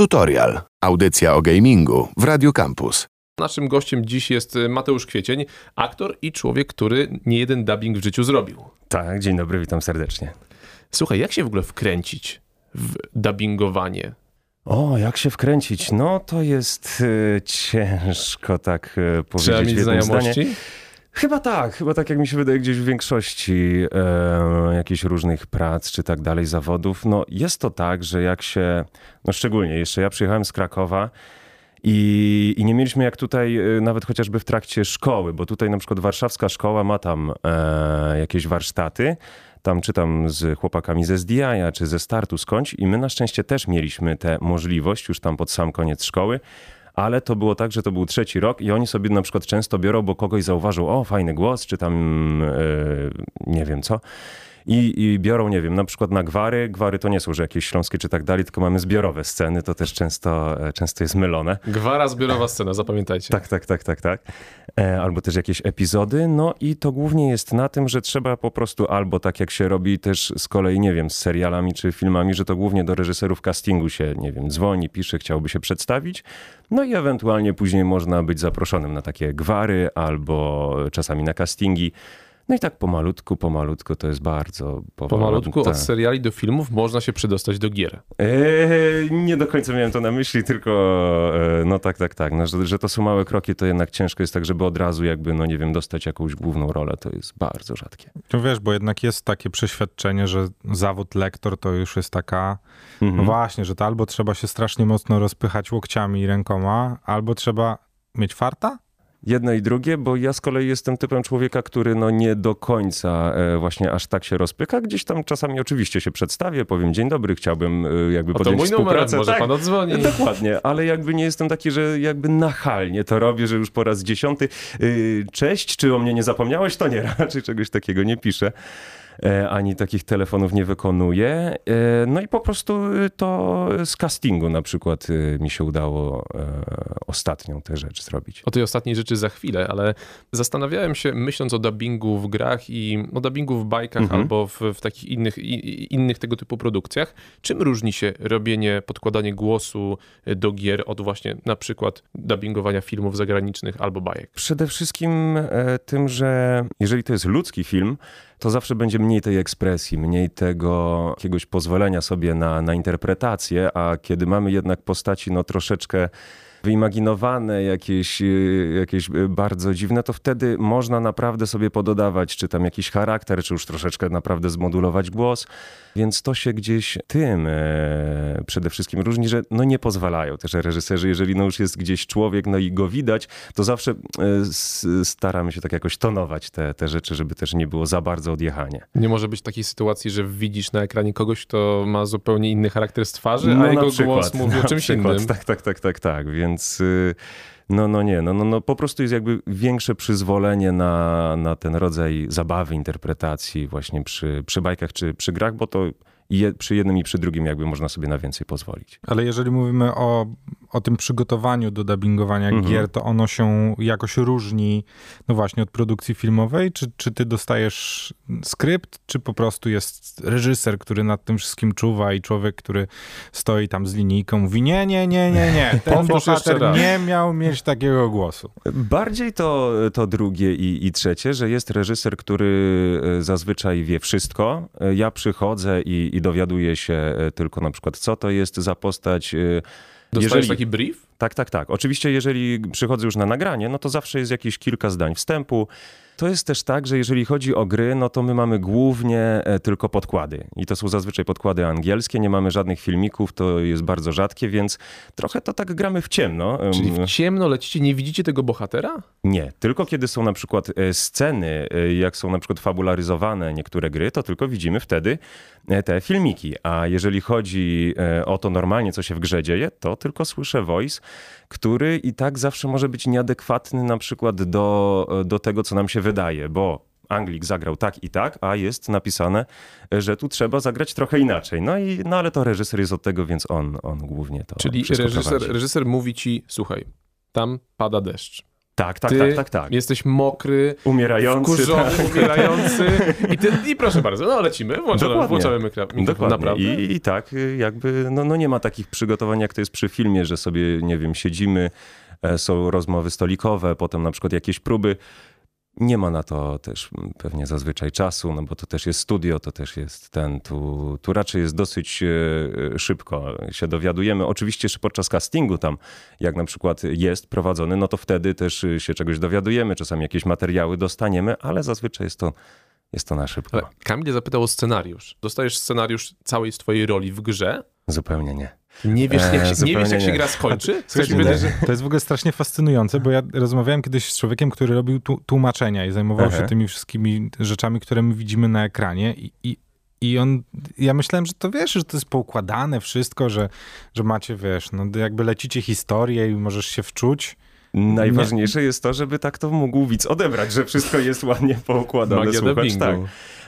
Tutorial. Audycja o gamingu w Radio Campus. Naszym gościem dziś jest Mateusz Kwiecień, aktor i człowiek, który nie jeden dubbing w życiu zrobił. Tak, dzień dobry, witam serdecznie. Słuchaj, jak się w ogóle wkręcić w dubbingowanie? O, jak się wkręcić? No to jest y, ciężko tak y, powiedzieć Trzeba mieć w jednym znajomości? zdanie. Chyba tak, chyba tak jak mi się wydaje gdzieś w większości e, jakichś różnych prac czy tak dalej, zawodów. No jest to tak, że jak się, no szczególnie jeszcze ja przyjechałem z Krakowa i, i nie mieliśmy jak tutaj e, nawet chociażby w trakcie szkoły, bo tutaj na przykład warszawska szkoła ma tam e, jakieś warsztaty, tam czytam z chłopakami ze SDI czy ze startu skądś. I my na szczęście też mieliśmy tę możliwość już tam pod sam koniec szkoły, ale to było tak, że to był trzeci rok i oni sobie na przykład często biorą, bo kogoś zauważył, o fajny głos, czy tam e, nie wiem co. I, I biorą, nie wiem, na przykład na gwary. Gwary to nie są, że jakieś śląskie czy tak dalej, tylko mamy zbiorowe sceny, to też często, e, często jest mylone. Gwara zbiorowa scena, zapamiętajcie. Tak, tak, tak, tak, tak. E, albo też jakieś epizody. No i to głównie jest na tym, że trzeba po prostu albo tak jak się robi też z kolei, nie wiem, z serialami czy filmami, że to głównie do reżyserów castingu się, nie wiem, dzwoni, pisze, chciałby się przedstawić. No i ewentualnie później można być zaproszonym na takie gwary albo czasami na castingi. No i tak pomalutku, pomalutku to jest bardzo powolne. Pomalutku Tak. od seriali do filmów można się przedostać do gier. Eee, nie do końca miałem to na myśli, tylko e, no tak, tak, tak. No, że, że to są małe kroki, to jednak ciężko jest tak, żeby od razu jakby, no nie wiem, dostać jakąś główną rolę, to jest bardzo rzadkie. No wiesz, bo jednak jest takie przeświadczenie, że zawód lektor to już jest taka, Mhm. no właśnie, że to albo trzeba się strasznie mocno rozpychać łokciami i rękoma, albo trzeba mieć farta? Jedno i drugie, bo ja z kolei jestem typem człowieka, który no nie do końca e, właśnie aż tak się rozpycha. Gdzieś tam czasami oczywiście się przedstawię, powiem dzień dobry, chciałbym e, jakby O to podjąć mój numer, współpracę. może tak, pan odzwoni. Dokładnie, ale jakby nie jestem taki, że jakby nachalnie to robię, że już po raz dziesiąty yy, cześć, czy o mnie nie zapomniałeś? To nie, raczej czegoś takiego nie piszę. E, ani takich telefonów nie wykonuję. E, no i po prostu y, to z castingu na przykład mi się udało e, ostatnią tę rzecz zrobić. O tej ostatniej rzeczy za chwilę, ale zastanawiałem się, myśląc o dubbingu w grach i o dubbingu w bajkach Mhm. albo w, w takich innych, i, innych tego typu produkcjach, czym różni się robienie, podkładanie głosu do gier od właśnie na przykład dubbingowania filmów zagranicznych albo bajek? Przede wszystkim e, tym, że jeżeli to jest ludzki film, to zawsze będzie mniej tej ekspresji, mniej tego jakiegoś pozwolenia sobie na, na interpretację, a kiedy mamy jednak postaci no troszeczkę wyimaginowane, jakieś, e, jakieś e, bardzo dziwne, to wtedy można naprawdę sobie pododawać, czy tam jakiś charakter, czy już troszeczkę naprawdę zmodulować głos. Więc to się gdzieś tym e, przede wszystkim różni, że no nie pozwalają też reżyserzy, jeżeli no już jest gdzieś człowiek, no i go widać, to zawsze e, s- staramy się tak jakoś tonować te, te rzeczy, żeby też nie było za bardzo odjechanie. Nie może być takiej sytuacji, że widzisz na ekranie kogoś, kto ma zupełnie inny charakter z twarzy, No, a jego przykład, głos mówi o czymś przykład. innym. Tak, tak, tak, tak, tak, więc y, no, no nie, no, no, no po prostu jest jakby większe przyzwolenie na, na ten rodzaj zabawy, interpretacji właśnie przy, przy bajkach czy przy grach, bo to je, przy jednym i przy drugim jakby można sobie na więcej pozwolić. Ale jeżeli mówimy o, o tym przygotowaniu do dubbingowania Mhm. gier, to ono się jakoś różni, no właśnie, od produkcji filmowej? Czy, czy ty dostajesz skrypt, czy po prostu jest reżyser, który nad tym wszystkim czuwa i człowiek, który stoi tam z linijką, mówi nie, nie, nie, nie, nie, ten bohater nie miał mieć takiego głosu. Bardziej to, to drugie i, i trzecie, że jest reżyser, który e, zazwyczaj wie wszystko. E, Ja przychodzę i, i dowiaduję się e, tylko na przykład, co to jest za postać. e, Dostajesz jeżeli- taki brief? Tak, tak, tak. Oczywiście, jeżeli przychodzę już na nagranie, no to zawsze jest jakieś kilka zdań wstępu. To jest też tak, że jeżeli chodzi o gry, no to my mamy głównie e, tylko podkłady. I to są zazwyczaj podkłady angielskie, nie mamy żadnych filmików, to jest bardzo rzadkie, więc trochę to tak gramy w ciemno. Em, Czyli w ciemno lecicie, nie widzicie tego bohatera? nie, tylko kiedy są na przykład e, sceny, e, jak są na przykład fabularyzowane niektóre gry, to tylko widzimy wtedy te filmiki. A jeżeli chodzi o to normalnie, co się w grze dzieje, to tylko słyszę voice, który i tak zawsze może być nieadekwatny na przykład do, do tego, co nam się wydaje, bo Anglik zagrał tak i tak, a jest napisane, że tu trzeba zagrać trochę inaczej. No i, no ale to reżyser jest od tego, więc on, on głównie to Czyli reżyser, reżyser mówi ci, słuchaj, tam pada deszcz. Tak, tak, Ty tak, tak, tak. jesteś mokry, Umierający. wkurzony, tak. umierający i, ty, i proszę bardzo, no lecimy, włączamy, włączamy mikro, mikrofon, Dokładnie. naprawdę. I, I tak jakby, no, no nie ma takich przygotowań, jak to jest przy filmie, że sobie, nie wiem, siedzimy, e, są rozmowy stolikowe, potem na przykład jakieś próby. Nie ma na to też mm, pewnie zazwyczaj czasu, no bo to też jest studio, to też jest ten, tu, tu raczej jest dosyć e, szybko się dowiadujemy. Oczywiście jeszcze podczas castingu tam, jak na przykład jest prowadzony, no to wtedy też y, się czegoś dowiadujemy, czasami jakieś materiały dostaniemy, ale zazwyczaj jest to, jest to na szybko. Ale Kamil zapytał o scenariusz. Dostajesz scenariusz całej z twojej roli w grze? Zupełnie nie. Nie wiesz, jak, się, nie wiesz, jak się gra skończy? Mi to, powiedzieć, że... to jest w ogóle strasznie fascynujące, bo ja rozmawiałem kiedyś z człowiekiem, który robił tu, tłumaczenia i zajmował Aha. się tymi wszystkimi rzeczami, które my widzimy na ekranie i, i i on, ja myślałem, że to wiesz, że to jest poukładane wszystko, że, że macie, wiesz, no jakby lecicie historię i możesz się wczuć. Najważniejsze jest to, żeby tak to mógł widz odebrać, że wszystko jest ładnie poukładane. Magia słuchacz, tak.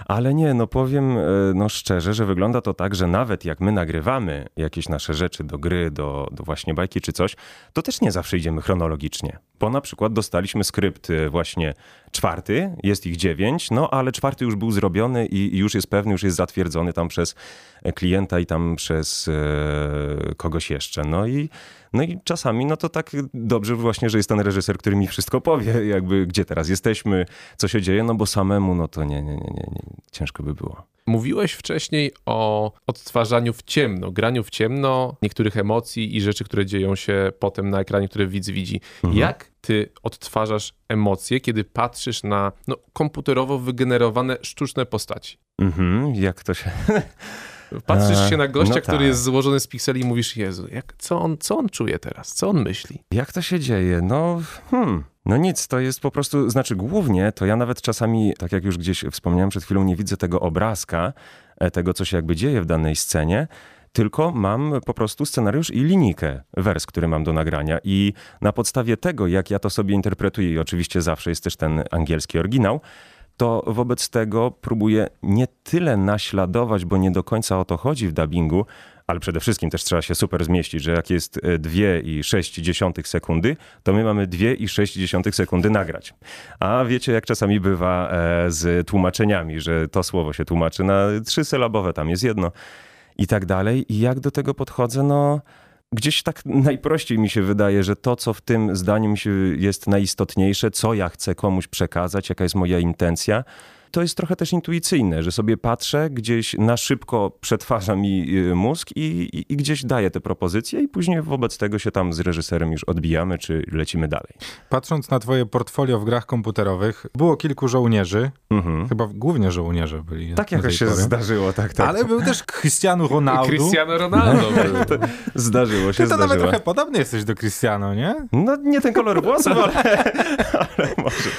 Ale nie, no powiem e, no szczerze, że wygląda to tak, że nawet jak my nagrywamy jakieś nasze rzeczy do gry, do, do właśnie bajki czy coś, to też nie zawsze idziemy chronologicznie. Bo na przykład dostaliśmy skrypt e, właśnie czwarty, jest ich dziewięć, no ale czwarty już był zrobiony i, i już jest pewny, już jest zatwierdzony tam przez e, klienta i tam przez e, kogoś jeszcze. No i, no i czasami no to tak dobrze właśnie, że jest ten reżyser, który mi wszystko powie, jakby gdzie teraz jesteśmy, co się dzieje, no bo samemu no to nie, nie, nie, nie, nie ciężko by było. Mówiłeś wcześniej o odtwarzaniu w ciemno, graniu w ciemno niektórych emocji i rzeczy, które dzieją się potem na ekranie, które widz widzi. Mhm. Jak ty odtwarzasz emocje, kiedy patrzysz na no, komputerowo wygenerowane sztuczne postaci? Mhm, jak to się... Patrzysz E, się na gościa, no który tak. jest złożony z pikseli i mówisz, Jezu, jak, co, on, co on czuje teraz? Co on myśli? Jak to się dzieje? No, hmm, no nic, to jest po prostu, znaczy głównie to ja nawet czasami, tak jak już gdzieś wspomniałem przed chwilą, nie widzę tego obrazka, e, tego co się jakby dzieje w danej scenie, tylko mam po prostu scenariusz i linijkę, wers, który mam do nagrania i na podstawie tego, jak ja to sobie interpretuję i oczywiście zawsze jest też ten angielski oryginał, to wobec tego próbuję nie tyle naśladować, bo nie do końca o to chodzi w dubbingu, ale przede wszystkim też trzeba się super zmieścić, że jak jest e, 2,6 sekundy, to my mamy 2,6 sekundy nagrać. A wiecie, jak czasami bywa e, z tłumaczeniami, że to słowo się tłumaczy na trzysylabowe, tam jest jedno i tak dalej. I jak do tego podchodzę, no gdzieś tak najprościej mi się wydaje, że to, co w tym zdaniu mi się jest najistotniejsze, co ja chcę komuś przekazać, jaka jest moja intencja, to jest trochę też intuicyjne, że sobie patrzę, gdzieś na szybko przetwarza mi y, mózg i, i, i gdzieś daję te propozycje i później wobec tego się tam z reżyserem już odbijamy, czy lecimy dalej. Patrząc na twoje portfolio w grach komputerowych, było kilku żołnierzy, Mhm. chyba głównie żołnierze byli. Tak jakoś się pory. zdarzyło, tak, tak. Ale był też Cristiano Ronaldo. Cristiano Ronaldo był. Zdarzyło się, Ty to nawet zdarzyło. trochę podobny jesteś do Cristiano, nie? No nie ten kolor włosów, ale, ale może.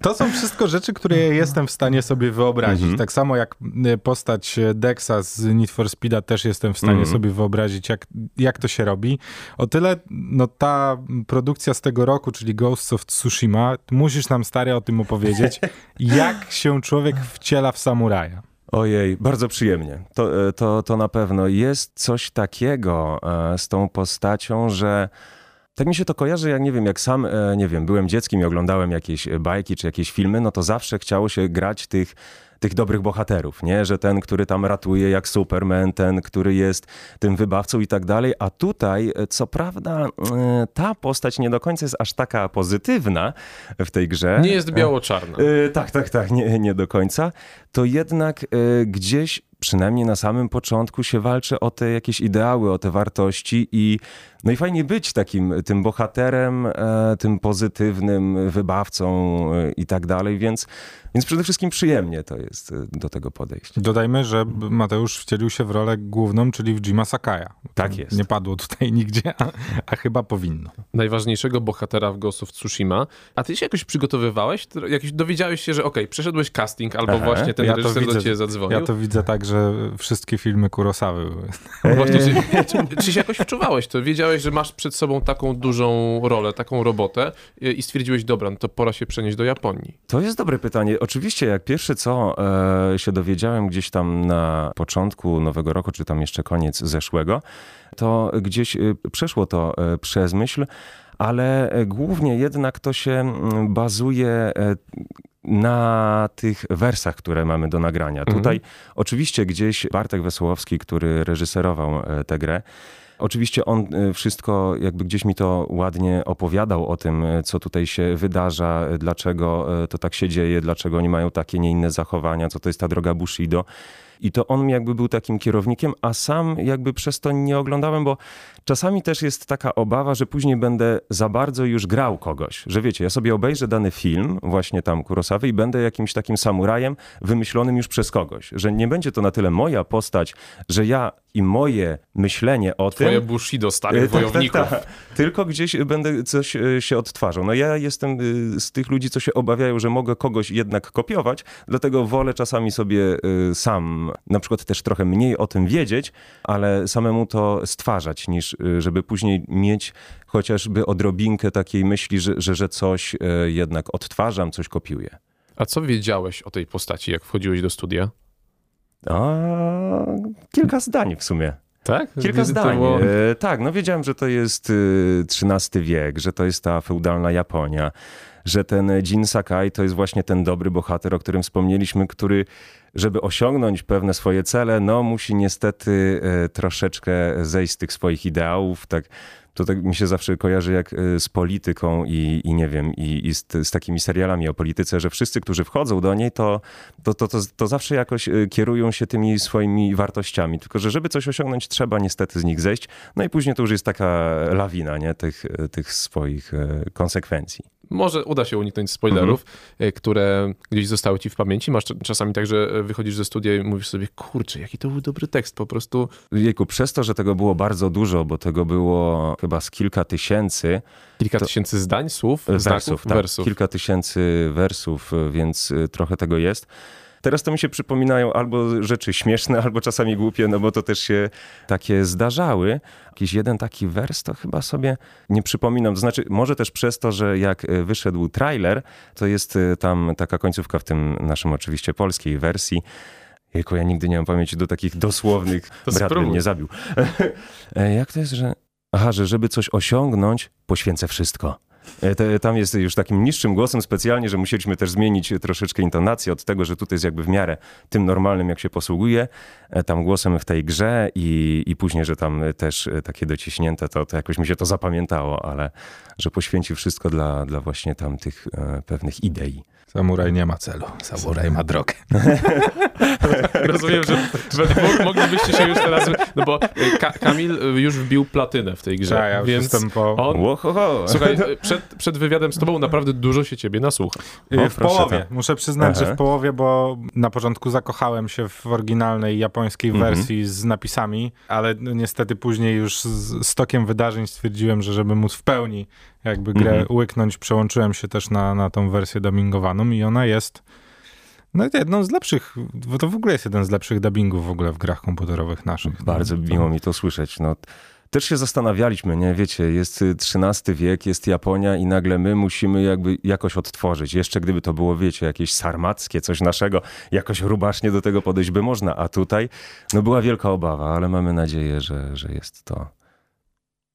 To są wszystko rzeczy, które ja jestem w stanie sobie wyobrazić. Mhm. Tak samo jak y, postać e, Dexa z Need for Speeda też jestem w stanie Mhm. sobie wyobrazić, jak, jak to się robi. O tyle, no ta produkcja z tego roku, czyli Ghosts of Tsushima, musisz nam stary o tym opowiedzieć, jak się człowiek wciela w samuraja. Ojej, bardzo przyjemnie. To, e, to, to na pewno jest coś takiego e, z tą postacią, że tak mi się to kojarzy, jak nie wiem, jak sam, e, nie wiem, byłem dzieckiem i oglądałem jakieś e, bajki czy jakieś filmy, no to zawsze chciało się grać tych, tych dobrych bohaterów, nie? Że ten, który tam ratuje jak Superman, ten, który jest tym wybawcą i tak dalej. A tutaj, e, co prawda, ta postać nie do końca jest aż taka pozytywna w tej grze. Nie jest biało-czarna. Tak, tak, tak, nie, nie do końca. To jednak gdzieś, przynajmniej na samym początku, się walczy o te jakieś ideały, o te wartości i no i fajnie być takim tym bohaterem, e, tym pozytywnym wybawcą e, i tak dalej, więc, więc przede wszystkim przyjemnie to jest e, do tego podejść. Dodajmy, że Mateusz wcielił się w rolę główną, czyli w Jima Sakaya. Tak jest. Nie padło tutaj nigdzie, a, a chyba powinno. najważniejszego bohatera w Ghost of Tsushima. A ty się jakoś przygotowywałeś? Jakiś dowiedziałeś się, że okej, przeszedłeś casting, albo Aha. właśnie ten Ja reżyser do widzę. ciebie zadzwonił. Ja to widzę tak, że wszystkie filmy Kurosawy były. Właśnie, czy, czy, czy się jakoś wczuwałeś to? Wiedziałeś, powiedziałeś, że masz przed sobą taką dużą rolę, taką robotę y, i stwierdziłeś, dobra, no to pora się przenieść do Japonii. To jest dobre pytanie. Oczywiście, jak pierwsze co e, się dowiedziałem gdzieś tam na początku nowego roku, czy tam jeszcze koniec zeszłego, to gdzieś e, przeszło to e, przez myśl, ale e, głównie jednak to się mm, bazuje e, na tych wersach, które mamy do nagrania. Mhm. Tutaj oczywiście gdzieś Bartek Wesołowski, który reżyserował e, tę grę, Oczywiście on e, wszystko, jakby gdzieś mi to ładnie opowiadał o tym, e, co tutaj się wydarza, dlaczego to tak się dzieje, dlaczego oni mają takie, nie inne zachowania, co to jest ta droga Bushido. I to on jakby był takim kierownikiem, a sam jakby przez to nie oglądałem, bo czasami też jest taka obawa, że później będę za bardzo już grał kogoś. Że wiecie, ja sobie obejrzę dany film, właśnie tam Kurosawy i będę jakimś takim samurajem wymyślonym już przez kogoś. Że nie będzie to na tyle moja postać, że ja i moje myślenie o tym... Twoje Bushido E, starych tak, wojowników. Tak, tak. Tylko gdzieś będę coś e, się odtwarzał. No ja jestem e, z tych ludzi, co się obawiają, że mogę kogoś jednak kopiować, dlatego wolę czasami sobie sam, na przykład też trochę mniej o tym wiedzieć, ale samemu to stwarzać, niż e, żeby później mieć chociażby odrobinkę takiej myśli, że, że, że coś e, jednak odtwarzam, coś kopiuję. A co wiedziałeś o tej postaci, jak wchodziłeś do studia? A, kilka zdań w sumie. Tak? Kilka zdań. było- E, tak, no wiedziałem, że to jest y, XIII wiek, że to jest ta feudalna Japonia, że ten Jin Sakai to jest właśnie ten dobry bohater, o którym wspomnieliśmy, który, żeby osiągnąć pewne swoje cele, no musi niestety e, troszeczkę zejść z tych swoich ideałów, tak to tak mi się zawsze kojarzy jak y, z polityką i, i nie wiem, i, i z, z takimi serialami o polityce, że wszyscy, którzy wchodzą do niej, to, to, to, to, to zawsze jakoś y, kierują się tymi swoimi wartościami. Tylko, że żeby coś osiągnąć, trzeba niestety z nich zejść. No i później to już jest taka lawina, nie? Tych, y, tych swoich konsekwencji. Może uda się uniknąć spoilerów, Mhm. które gdzieś zostały ci w pamięci. Masz cz- czasami tak, że wychodzisz ze studia i mówisz sobie, kurczę, jaki to był dobry tekst, po prostu Jejku, przez to, że tego było bardzo dużo, bo tego było chyba z kilka tysięcy, kilka To- tysięcy zdań, słów, Wersów, znaków, tak. wersów. Kilka tysięcy wersów, więc y, trochę tego jest. Teraz to mi się przypominają albo rzeczy śmieszne, albo czasami głupie, no bo to też się takie zdarzały. Jakiś jeden taki wers to chyba sobie nie przypominam. To znaczy, może też przez to, że jak y, wyszedł trailer, to jest y, tam taka końcówka w tym naszym oczywiście polskiej wersji. Jejku, ja nigdy nie mam pamięci do takich dosłownych, To brat mnie zabił. E, jak to jest, że... Aha, że żeby coś osiągnąć, poświęcę wszystko. E, te- Tam jest już takim niższym głosem specjalnie, że musieliśmy też zmienić troszeczkę intonację od tego, że tutaj jest jakby w miarę tym normalnym, jak się posługuje, e, tam głosem w tej grze i, i później, że tam też e, takie dociśnięte, to, to jakoś mi się to zapamiętało, ale że poświęci wszystko dla, dla właśnie tam tych e, pewnych idei. Samuraj nie ma celu, samuraj ma drogę. Rozumiem, że we dwóch moglibyście się już teraz... No bo Ka- Kamil już wbił platynę w tej grze, Ja, ja już więc jestem po... on... Słuchaj, przed, przed wywiadem z tobą naprawdę dużo się ciebie nasłucha. Y, O, w proszę, połowie. tak. Muszę przyznać, Aha. że w połowie, bo na początku zakochałem się w oryginalnej japońskiej Mhm. wersji z napisami, ale no, niestety później już z z tokiem wydarzeń stwierdziłem, że żeby móc w pełni jakby grę Mhm. łyknąć, przełączyłem się też na, na tą wersję dubbingowaną i ona jest no jedną z lepszych, bo to w ogóle jest jeden z lepszych dubbingów w ogóle w grach komputerowych naszych. Bardzo No, miło mi to słyszeć. No, też się zastanawialiśmy, nie? Wiecie, jest y, XIII wiek, jest Japonia i nagle my musimy jakby jakoś odtworzyć. Jeszcze gdyby to było, wiecie, jakieś sarmackie, coś naszego, jakoś rubasznie do tego podejść by można. A tutaj, no była wielka obawa, ale mamy nadzieję, że, że jest to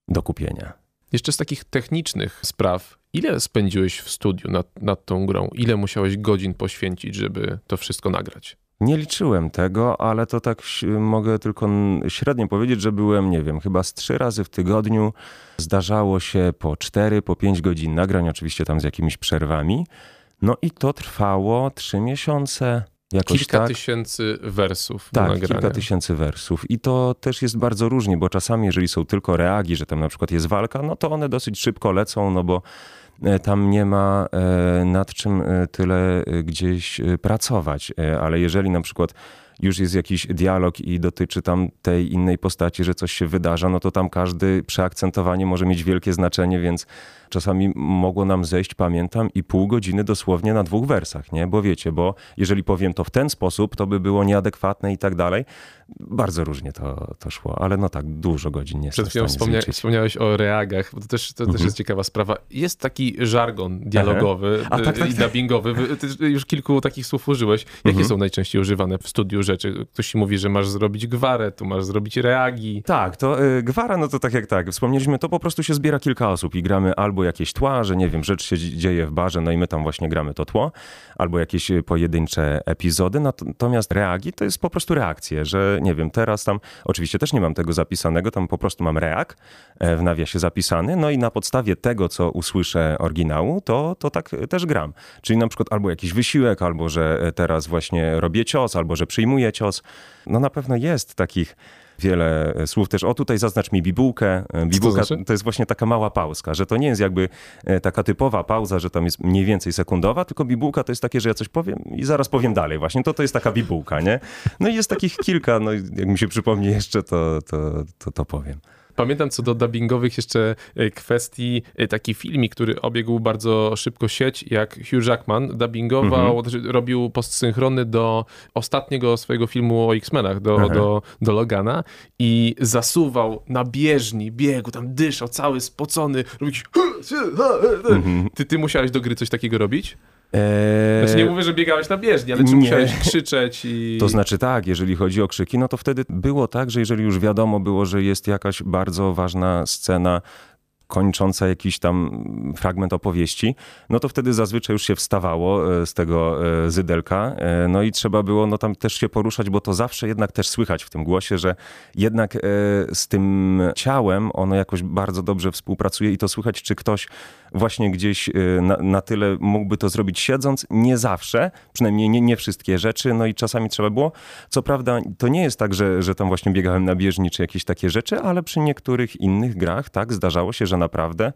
do kupienia. Jeszcze z takich technicznych spraw, ile spędziłeś w studiu nad, nad tą grą? Ile musiałeś godzin poświęcić, żeby to wszystko nagrać? Nie liczyłem tego, ale to tak mogę tylko średnio powiedzieć, że byłem, nie wiem, chyba z trzy razy w tygodniu. Zdarzało się po cztery, po pięć godzin nagrań, oczywiście tam z jakimiś przerwami. No i to trwało trzy miesiące. Jakoś Kilka tak. tysięcy wersów Tak, nagrania. kilka tysięcy wersów. I to też jest bardzo różnie, bo czasami, jeżeli są tylko reagi, że tam na przykład jest walka, no to one dosyć szybko lecą, no bo tam nie ma e, nad czym e, tyle e, gdzieś e, pracować. E, Ale jeżeli na przykład już jest jakiś dialog i dotyczy tam tej innej postaci, że coś się wydarza, no to tam każdy przeakcentowanie może mieć wielkie znaczenie, więc czasami mogło nam zejść, pamiętam, i pół godziny dosłownie na dwóch wersach, nie? Bo wiecie, bo jeżeli powiem to w ten sposób, to by było nieadekwatne i tak dalej. Bardzo różnie to, to szło, ale no tak, dużo godzin nie Przed chwilą wspomnia, wspomniałeś o reagach, bo to też, to mhm. też jest ciekawa sprawa. Jest taki żargon dialogowy A, tak, tak, i tak. dubbingowy. Ty już kilku takich słów użyłeś. Jakie mhm. są najczęściej używane w studiu rzeczy? Ktoś ci mówi, że masz zrobić gwarę, tu masz zrobić reagi. Tak, to y, gwara, no to tak jak tak, wspomnieliśmy, to po prostu się zbiera kilka osób i gramy albo jakieś tła, że nie wiem, rzecz się dzieje w barze, no i my tam właśnie gramy to tło, albo jakieś pojedyncze epizody, natomiast reagi to jest po prostu reakcje, że nie wiem, teraz tam, oczywiście też nie mam tego zapisanego, tam po prostu mam reak e, w nawiasie zapisany, no i na podstawie tego, co usłyszę oryginału, to, to tak też gram. Czyli na przykład albo jakiś wysiłek, albo że teraz właśnie robię cios, albo że przyjmuję cios. No na pewno jest takich wiele słów też. O, tutaj zaznacz mi bibułkę. Bibułka to, znaczy? to, jest właśnie taka mała pauska, że to nie jest jakby e, taka typowa pauza, że tam jest mniej więcej sekundowa, tylko bibułka to jest takie, że ja coś powiem i zaraz powiem dalej właśnie. To to jest taka bibułka, nie? No i jest takich kilka, no jak mi się przypomni jeszcze, to, to, to, to powiem. Pamiętam co do dubbingowych jeszcze e, kwestii, e, taki filmik, który obiegł bardzo szybko sieć, jak Hugh Jackman dubbingował, mhm. Znaczy robił postsynchrony do ostatniego swojego filmu o X-Menach, do, do, do Logana i zasuwał na bieżni, biegł, tam dyszał, cały spocony, robił mhm. ty, ty musiałeś do gry coś takiego robić? Eee... Znaczy nie mówię, że biegałeś na bieżni, ale czy nie. musiałeś krzyczeć i... To znaczy tak, jeżeli chodzi o krzyki, no to wtedy było tak, że jeżeli już wiadomo było, że jest jakaś bardzo ważna scena kończąca jakiś tam fragment opowieści, no to wtedy zazwyczaj już się wstawało e, z tego e, zydelka, e, no i trzeba było no tam też się poruszać, bo to zawsze jednak też słychać w tym głosie, że jednak z tym ciałem ono jakoś bardzo dobrze współpracuje i to słychać, czy ktoś właśnie gdzieś na, na tyle mógłby to zrobić siedząc, nie zawsze, przynajmniej nie, nie wszystkie rzeczy, no i czasami trzeba było. Co prawda to nie jest tak, że, że tam właśnie biegałem na bieżni czy jakieś takie rzeczy, ale przy niektórych innych grach tak zdarzało się, że naprawdę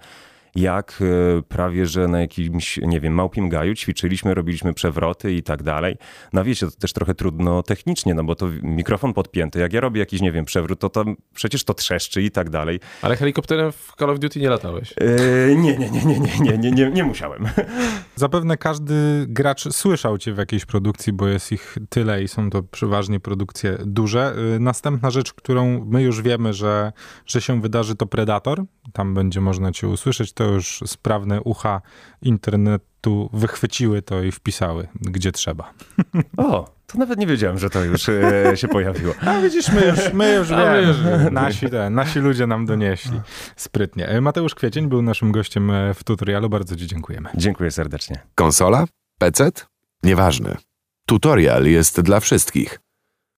jak e, prawie, że na jakimś, nie wiem, małpim gaju ćwiczyliśmy, robiliśmy przewroty i tak dalej. No wiecie, to też trochę trudno technicznie, no bo to mikrofon podpięty. Jak ja robię jakiś, nie wiem, przewrót, to tam przecież to trzeszczy i tak dalej. Ale helikopterem w Call of Duty nie latałeś? Yy, nie, nie, nie, nie, nie, nie, nie, nie, nie musiałem. Zapewne każdy gracz słyszał cię w jakiejś produkcji, bo jest ich tyle i są to przeważnie produkcje duże. Następna rzecz, którą my już wiemy, że, że się wydarzy, to Predator. Tam będzie można cię usłyszeć. To to już sprawne ucha internetu wychwyciły to i wpisały, gdzie trzeba. O, to nawet nie wiedziałem, że to już e, się pojawiło. A widzisz, my już, my już wiemy. Nasi, te, nasi ludzie nam donieśli. Sprytnie. E, Mateusz Kwiecień był naszym gościem e, w tutorialu. Bardzo ci dziękujemy. Dziękuję serdecznie. Konsola? PC? Nieważne. Tutorial jest dla wszystkich.